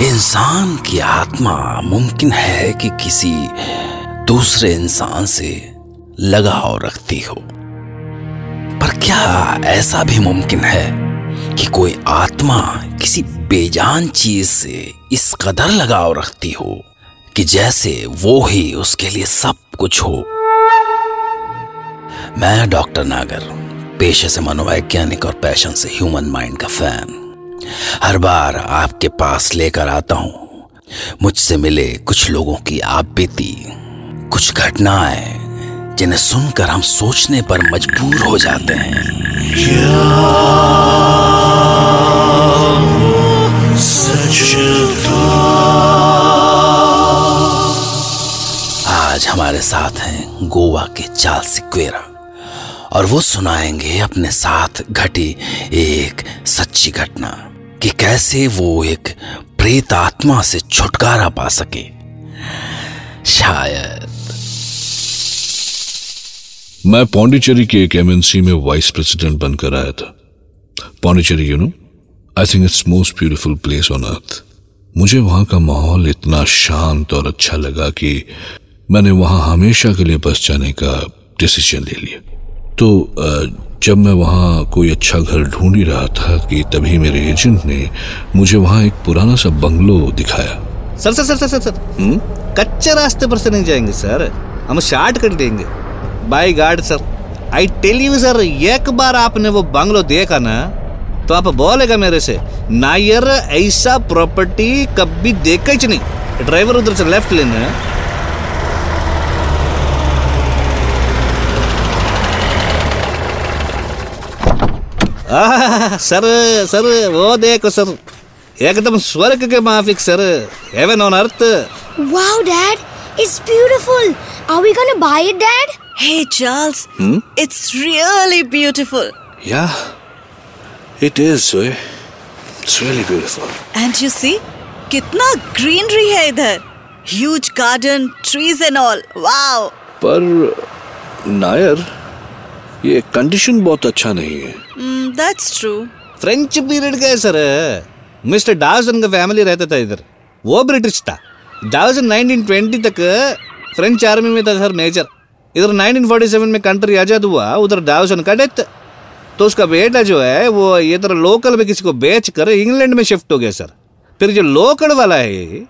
इंसान की आत्मा मुमकिन है कि किसी दूसरे इंसान से लगाव रखती हो। पर क्या ऐसा भी मुमकिन है कि कोई आत्मा किसी बेजान चीज़ से इस कदर लगाव रखती हो कि जैसे वो ही उसके लिए सब कुछ हो? मैं डॉक्टर नागर, पेशे से मनोवैज्ञानिक और पैशन से ह्यूमन माइंड का फ़ैन। हर बार आपके पास लेकर आता हूँ। मुझसे मिले कुछ लोगों की आप बीती। कुछ घटनाएँ जिन्हें सुनकर हम सोचने पर मजबूर हो जाते हैं। आज हमारे साथ हैं गोवा के चार्ल्स सिक्वेरा और वो सुनाएँगे अपने साथ घटी एक सच्ची घटना। कि कैसे वो एक प्रेत आत्मा से छुटकारा पा सके। शायद। मैं पौंडीचेरी के एक एमएनसी में वाइस प्रेसिडेंट बनकर आया था। Pondicherry you know I think it's most beautiful place on earth मुझे वहाँ का माहौल इतना शांत और अच्छा लगा कि मैंने वहाँ हमेशा के लिए बस जाने का डिसीज़न ले लिया। तो अ, जब मैं वहाँ कोई अच्छा घर ढूंढ ही रहा था कि तभी मेरे एजेंट ने मुझे वहाँ एक पुराना सा बंगलो दिखाया। Sir sir sir sir sir sir. कच्चे रास्ते पर से नहीं जाएँगे सर। हम शार्ट कट देंगे। By God sir I tell you sir एक बार आपने वो बंगलो देखा ना तो आप बोलेगा मेरे से नायर ऐसा प्रॉपर्टी कभी देखा ही नहीं। ड्राइवर उधर से लेफ़्ट लेना ಸರ್ ಸರ್ ಓದೇಕು ಸರ್ ಏಕದಮ್ ಸ್ವರ್ಗಕ್ಕೆ ಮಾಫಿಕ್ sir heaven on earth Wow, Dad! It's beautiful! Are we gonna buy it, Dad? Hey, Charles, it's really beautiful. Yeah it sir. It's really beautiful And you see, kitna greenery hai idhar. Huge garden, trees and all. Wow! ಪರ್ ನಾಯರ್ ये condition बहुत अच्छा नहीं है। That's true. French period का है sir mister Dawson का family रहता था इधर। वो ब्रिटिश था। डाउसन 1920 तक फ्रेंच आर्मी में था सर मेजर इधर 1947 में कंट्री आज़ाद हुआ उधर डाउसन का डेथ तो उसका बेटा जो है वो इधर लोकल में किसी को बेच कर इंग्लैंड में शिफ्ट हो गया सर फिर जो लोकल वाला है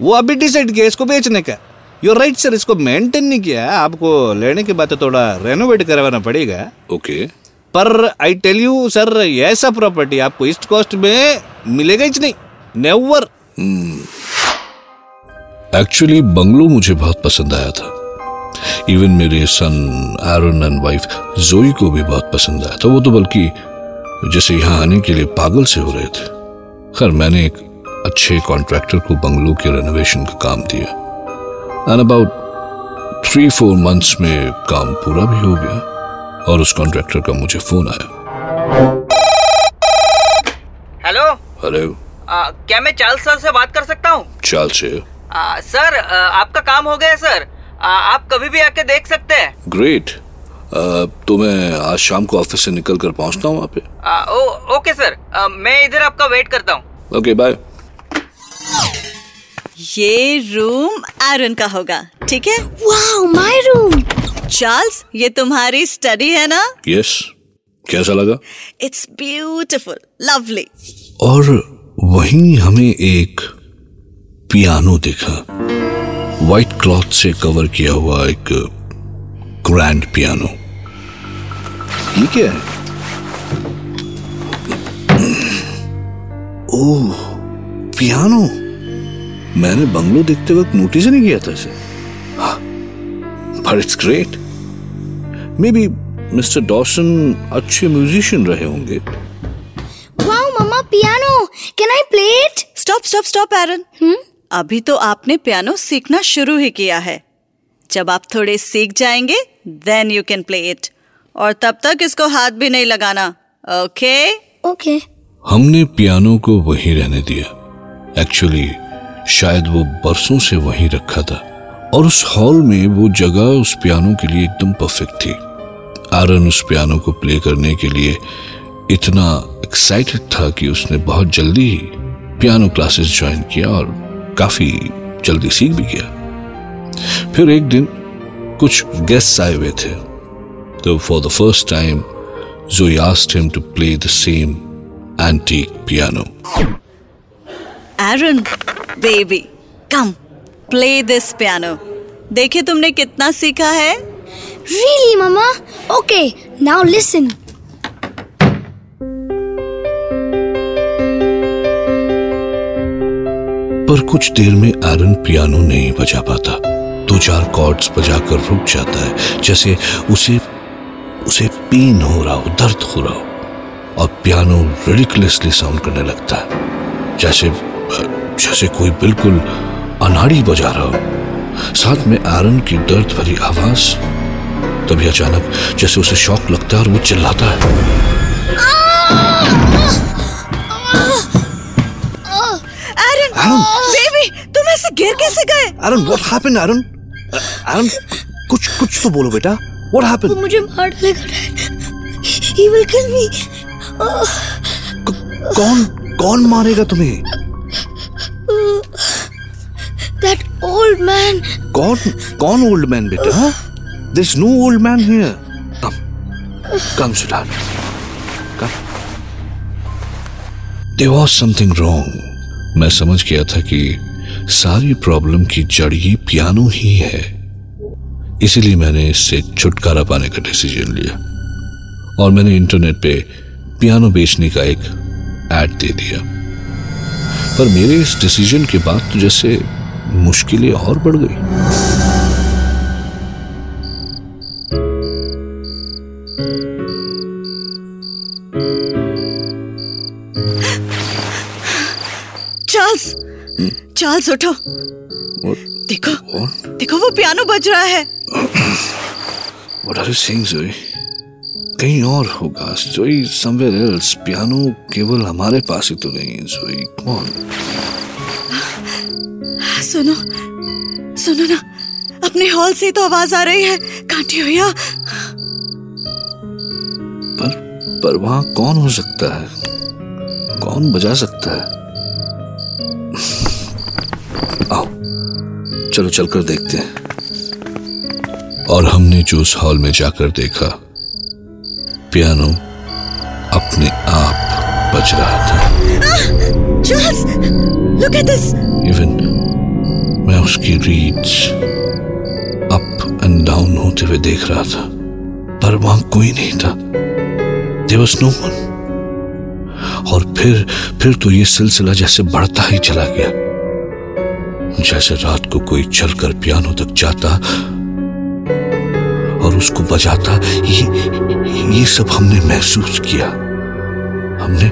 वो अभी डिसाइड किया इसको बेचने का। यो राइट सर इसको मेंटेन नहीं किया आपको लेने के बाद तो थोड़ा रेनोवेट करवाना पड़ेगा। ओके पर आई टेल यू सर ऐसा प्रॉपर्टी आपको ईस्ट कोस्ट में मिलेगा ही नहीं। नेवर एक्चुअली बंगलो मुझे बहुत पसंद आया था। इवन मेरे सन एरन एंड वाइफ जोई को भी बहुत पसंद आया था। वो तो बल्कि जैसे यहाँ आने के लिए पागल से हो रहे थे। खैर मैंने एक अच्छे कॉन्ट्रैक्टर को बंगलो के रेनोवेशन का काम दिया। And about three four months में काम पूरा भी हो गया और उस कॉन्ट्रैक्टर का मुझे फ़ोन आया। हेलो हेलो क्या मैं चार्ल्स सर से बात कर सकता हूँ? चाल से सर आ, आपका काम हो गया सर आ, आप कभी भी आके देख सकते हैं। ग्रेट तो मैं आज शाम को ऑफ़िस से निकल कर पहुँचता हूँ वहाँ पे। आ, ओ, ओके सर आ, मैं इधर आपका वेट करता हूँ। ओके बाय ये रूम आयरन का होगा ठीक है? Wow, my room. चार्ल्स ये तुम्हारी स्टडी है ना? Yes yes. कैसा लगा? इट्स ब्यूटिफुल लवली और वहीं हमें एक पियानो दिखा। व्हाइट क्लॉथ से कवर किया हुआ एक ग्रैंड पियानो ये क्या है? ओह पियानो मैंने बंगलो देखते वक्त नोटिस नहीं किया था इसे। पर it's great may be mister Dawson अच्छे म्यूजिशियन रहे होंगे। Wow, Mama, piano. Can I play it? Stop stop stop Aaron अभी तो आपने पियानो सीखना शुरू ही किया है। जब आप थोड़े सीख जाएँगे then you can play it और तब तक इसको हाथ भी नहीं लगाना। Okay okay? Okay Okay. हमने पियानो को वहीं रहने दिया। एक्चुअली शायद वो बरसों से वहीं रखा था। और उस हॉल में वो जगह उस पियानो के लिए एकदम परफेक्ट थी। आरन उस पियानो को प्ले करने के लिए इतना एक्साइटेड था कि उसने बहुत जल्दी ही पियानो क्लासेस ज्वाइन किया और काफ़ी जल्दी सीख भी गया फिर एक दिन कुछ गेस्ट आए हुए थे। तो for the first time Zoe asked him to play the same antique piano. Aaron baby come play this piano देखिए तुमने कितना सीखा है Really, Mama? Okay, now listen. पर कुछ देर में एरन पियानो नहीं बजा पाता दो चार कॉर्ड्स बजाकर रुक जाता है जैसे उसे उसे पेन हो रहा हो दर्द हो रहा हो और पियानो रिडिकुलसली साउंड करने लगता है जैसे जैसे कोई बिल्कुल अनाड़ी बजा रहा हो। साथ में एरन की दर्द भरी आवाज़ तभी अचानक जैसे उसे शौक लगता है और वो चिल्लाता है। बेबी तुम ऐसे गिर कैसे गए? Aaron, what happened, Aaron? Uh, Aaron, कुछ कुछ तो बोलो बेटा। What वो मुझे मार डालेगा dad He will kill me. कौन कौन मारेगा तुम्हें? Old man. कौन कौन ओल्ड मैन बेटा There's no old man here. Come, come, sweetheart. Come. There was something wrong. मैं समझ गया था कि सारी प्रॉब्लम की जड़ ही पियानो ही है इसीलिए मैंने इससे छुटकारा पाने का डिसीज़न लिया और मैंने इंटरनेट पे पियानो बेचने का एक ऐड दे दिया पर मेरे इस डिसीज़न के बाद तो जैसे मुश्किलें और बढ़ गई चार्ल्स चार्ल्स उठो देखो देखो वो पियानो बज रहा है What are you saying, Zoe? कहीं और होगा Zoe somewhere else. पियानो केवल हमारे पास ही तो नहीं है Zoe. Come on. सुनो सुनो ना। अपने हॉल से तो आवाज़ आ रही है। कांटी भैया। पर पर वहाँ कौन हो सकता है? कौन बजा सकता है? आओ चलो चलकर देखते हैं। और हमने जो उस हॉल में जाकर देखा पियानो अपने आप बज रहा था। लुक एट दिस इवन मैं उसकी रीड्स अप एंड डाउन होते हुए देख रहा था, पर वहाँ कोई नहीं था। वाज नो वन और फिर फिर तो ये सिलसिला जैसे बढ़ता ही चला गया। जैसे रात को कोई चलकर पियानो तक जाता और उसको बजाता, ये ये सब हमने महसूस किया। हमने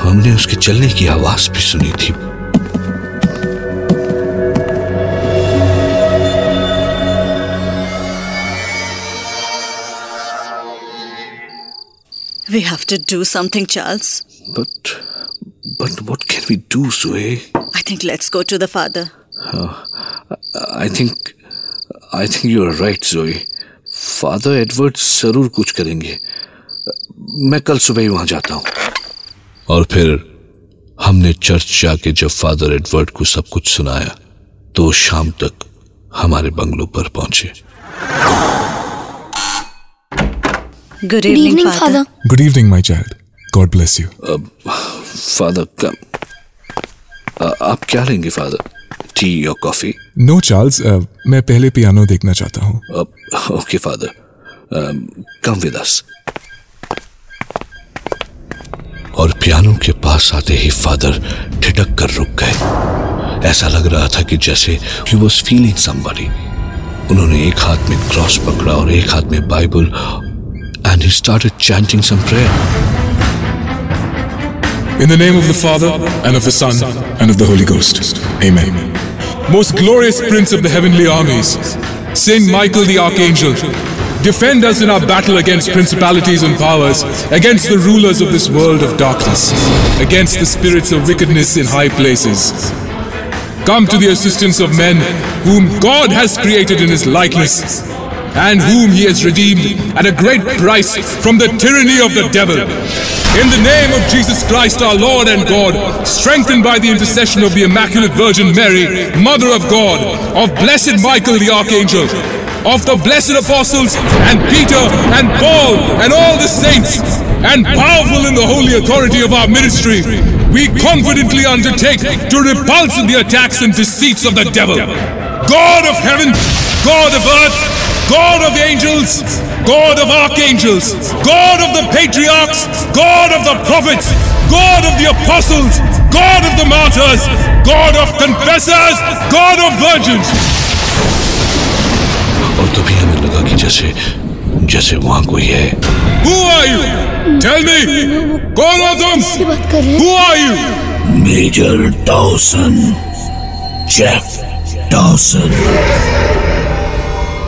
हमने उसके चलने की आवाज़ भी सुनी थी। We have to do something Charles But, but what can we do, Zoe? I think let's go to the father I think, I think you are right, Zoe. Father Edward ज़रूर कुछ करेंगे मैं कल सुबह ही वहाँ जाता हूँ और फिर हमने चर्च जाके जब फादर एडवर्ड को सब कुछ सुनाया तो शाम तक हमारे बंगलों पर पहुँचे good Good evening, father Father. Good evening, my child. God bless you. Father come आप क्या लेंगे फादर टी और कॉफ़ी No, Charles. Uh, मैं पहले पियानो देखना चाहता हूँ okay father come with us और पियानो के पास आते ही फादर ठिटक कर रुक गए ऐसा लग रहा था कि जैसे ही वॉज़ फीलिंग समबडी उन्होंने एक हाथ में क्रॉस पकड़ा और एक हाथ में Bible and he started chanting some prayer. In the name of the Father, and of the Son, and of the Holy Ghost. Amen. Most glorious Prince of the heavenly armies, Saint Michael the Archangel, defend us in our battle against principalities and powers, against the rulers of this world of darkness, against the spirits of wickedness in high places. Come to the assistance of men whom God has created in his likeness and whom he has redeemed at a great price from the tyranny of the devil. In the name of Jesus Christ, our Lord and God, strengthened by the intercession of the Immaculate Virgin Mary, Mother of God, of blessed Michael the Archangel, of the blessed apostles, and Peter, and Paul, and all the saints, and powerful in the holy authority of our ministry, we confidently undertake to repulse the attacks and deceits of the devil. God of heaven, God of earth, God of angels, God of archangels, God of the patriarchs, God of the prophets, God of the apostles, God of the martyrs, God of confessors, God of virgins. और तभी हमें लगा कि जैसे जैसे वहां कोई है Who are you? Tell me. कौन हो तुम? से बात कर रहे हैं Who are you? Major Dawson Jeff Dawson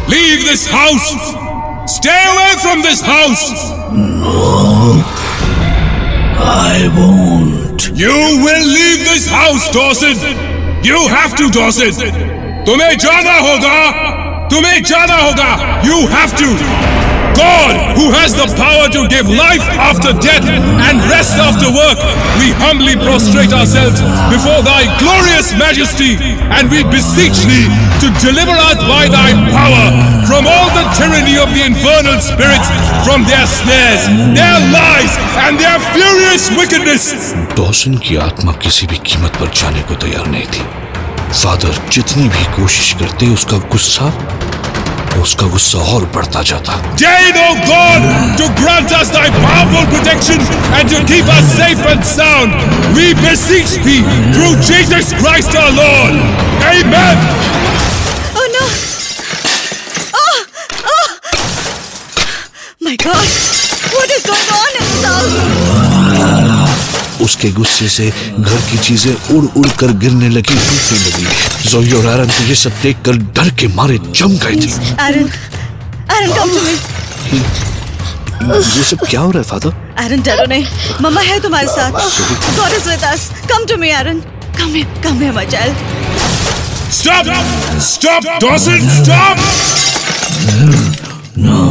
Leave this house. Stay away from this house. I won't You will leave this house, Dawson. You have to, Dawson. तुम्हें जाना होगा. तुम्हें जाना होगा. You have to. God, who has the power to give life after death and rest after work, we humbly prostrate ourselves before thy glorious majesty and we beseech thee to deliver us by thy power from all the tyranny of the infernal spirits, from their snares, their lies, and their furious wickedness. Dawson की आत्मा किसी भी कीमत पर जाने को तैयार नहीं थी फादर जितनी भी कोशिश करते उसका गुस्सा उसका गुस्सा और बढ़ता जाता। जय no God to grant us thy powerful protection and to keep us safe and sound we beseech thee through Jesus Christ our Lord amen oh no oh my God उसके गुस्से से घर की चीज़ें उड़ उड़ कर गिरने लगी टूटने लगी। जोई और आरन तो ये सब देख कर डर के मारे जम गए थे। ये सब क्या हो रहा है फादर? आरन डरो नहीं। मम्मा है तुम्हारे साथ। God is with us come to me Aaron. Come here come here my child stop stop Dawson stop no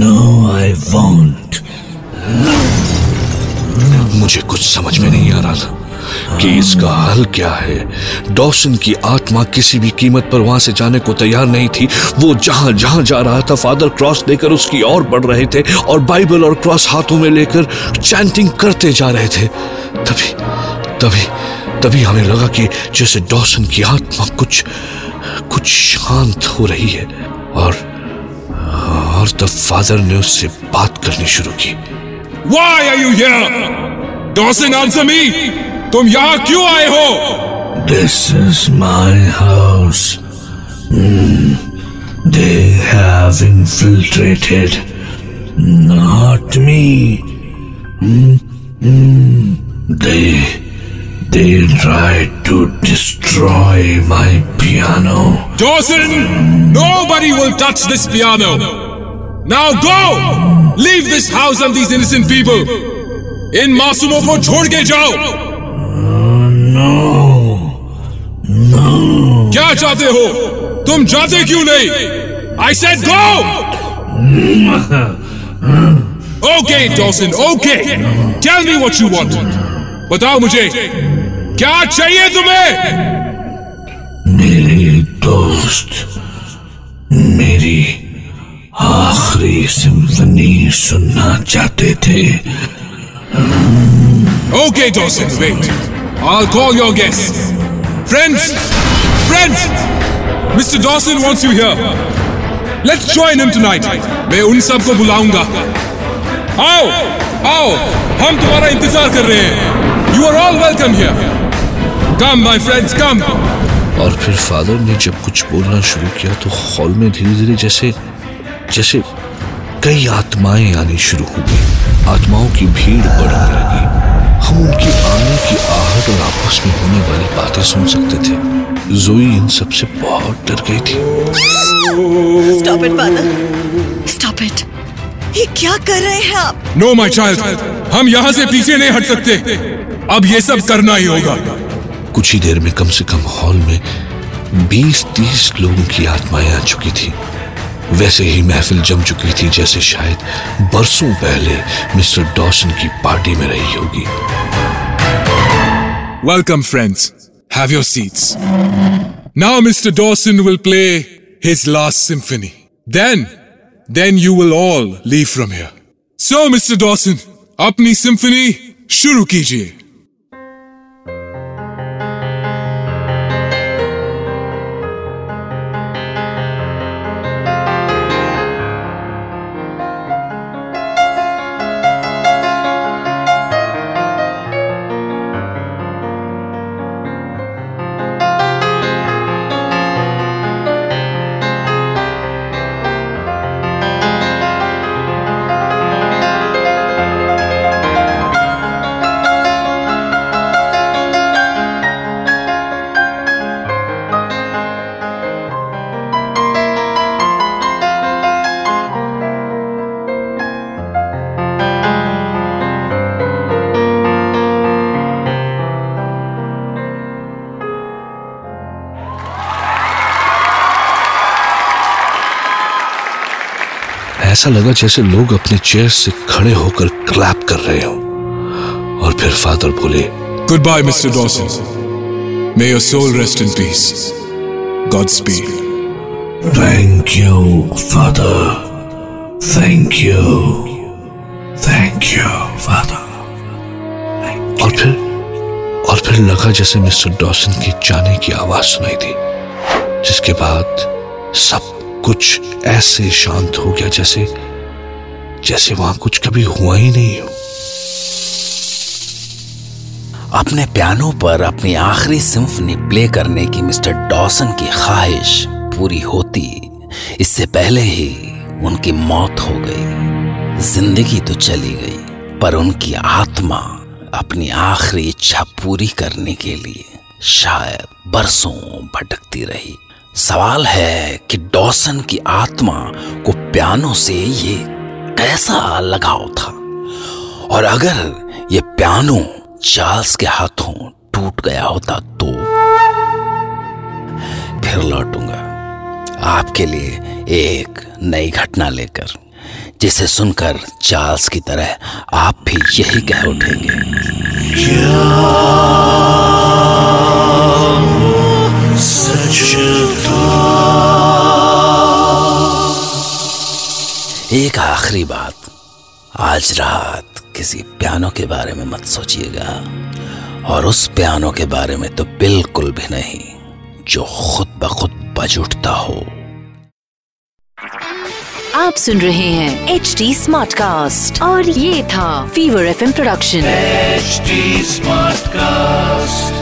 no I won't मुझे कुछ समझ में नहीं आ रहा था कि इसका हल क्या है। डॉसन की आत्मा किसी भी कीमत पर वहाँ से जाने को तैयार नहीं थी। वो जहाँ जहाँ जा रहा था, फादर क्रॉस लेकर उसकी ओर बढ़ रहे थे और बाइबल और क्रॉस हाथों में लेकर चैंटिंग करते जा रहे थे। तभी तभी तभी हमें लगा कि जैसे डॉसन की आत्मा कुछ कुछ शांत हो रही है। और और तब फादर ने उससे बात करनी शुरू की। Why are you here? Dawson, answer me! तुम यहाँ क्यों आए हो? This is my house. Hmm. They have infiltrated. Not me. Hmm. Hmm. They. They tried to destroy my piano. Dawson, nobody will touch this piano. Now go! Leave this house and these innocent people. इन मासूमों को छोड़ के जाओ क्या चाहते हो तुम जाते क्यों नहीं I said go okay Dawson okay tell me what you want बताओ मुझे क्या चाहिए तुम्हें मेरे दोस्त मेरी आखिरी सिम्फनी सुनना चाहते थे Okay, Dawson, wait. I'll call your guests. Friends! Friends! Mr. Dawson wants you here. Let's join him tonight. मैं उन सबको बुलाऊँगा आओ आओ हम तुम्हारा इंतज़ार कर रहे हैं you are all welcome here come my friends come और फिर फादर ने जब कुछ बोलना शुरू किया तो हॉल में धीरे धीरे जैसे जैसे कई आत्माएँ आनी शुरू हो गई आत्माओं की भीड़ बढ़ने लगी। हम उनकी आने की आहट और आपस में होने वाली बातें सुन सकते थे। जोई इन सबसे बहुत डर गई थी। Stop it father stop it ये क्या कर रहे हैं आप? नो माई चाइल्ड हम यहाँ से पीछे नहीं हट सकते। अब ये सब करना ही होगा। कुछ ही देर में कम से कम हॉल में 20-30 लोगों की आत्माएँ आ चुकी थी। वैसे ही महफिल जम चुकी थी जैसे शायद बरसों पहले मिस्टर डॉसन की पार्टी में रही होगी Welcome, friends. Have your seats. Now, Mr. Dawson will play his last symphony. Then, then you will all leave from here. So, Mr. Dawson, अपनी सिम्फनी शुरू कीजिए ऐसा लगा जैसे लोग अपने चेयर से खड़े होकर क्लैप कर रहे हो और फिर फादर बोले Goodbye, Mr. Dawson. May your soul rest in peace. Godspeed. Thank you father thank you thank you father और फिर और फिर लगा जैसे मिस्टर डॉसन की जाने की आवाज़ सुनाई दी जिसके बाद सब कुछ ऐसे शांत हो गया जैसे जैसे वहाँ कुछ कभी हुआ ही नहीं हो। अपने पियानो पर अपनी आखिरी सिम्फनी प्ले करने की मिस्टर डॉसन की ख्वाहिश पूरी होती। इससे पहले ही उनकी मौत हो गई। ज़िंदगी तो चली गई, पर उनकी आत्मा अपनी आखिरी इच्छा पूरी करने के लिए शायद बरसों भटकती रही। सवाल है कि डॉसन की आत्मा को पियानो से ये कैसा लगाव था? और अगर ये पियानो चार्ल्स के हाथों टूट गया होता तो? फिर लौटूँगा आपके लिए एक नई घटना लेकर, जिसे सुनकर चार्ल्स की तरह आप भी यही कह उठेंगे। आखिरी बात आज रात किसी पियानो के बारे में मत सोचिएगा। और उस पियानो के बारे में तो बिल्कुल भी नहीं जो खुद ब खुद बज उठता हो। आप सुन रहे हैं एच डी स्मार्ट कास्ट और ये था fever F production H smart Smartcast.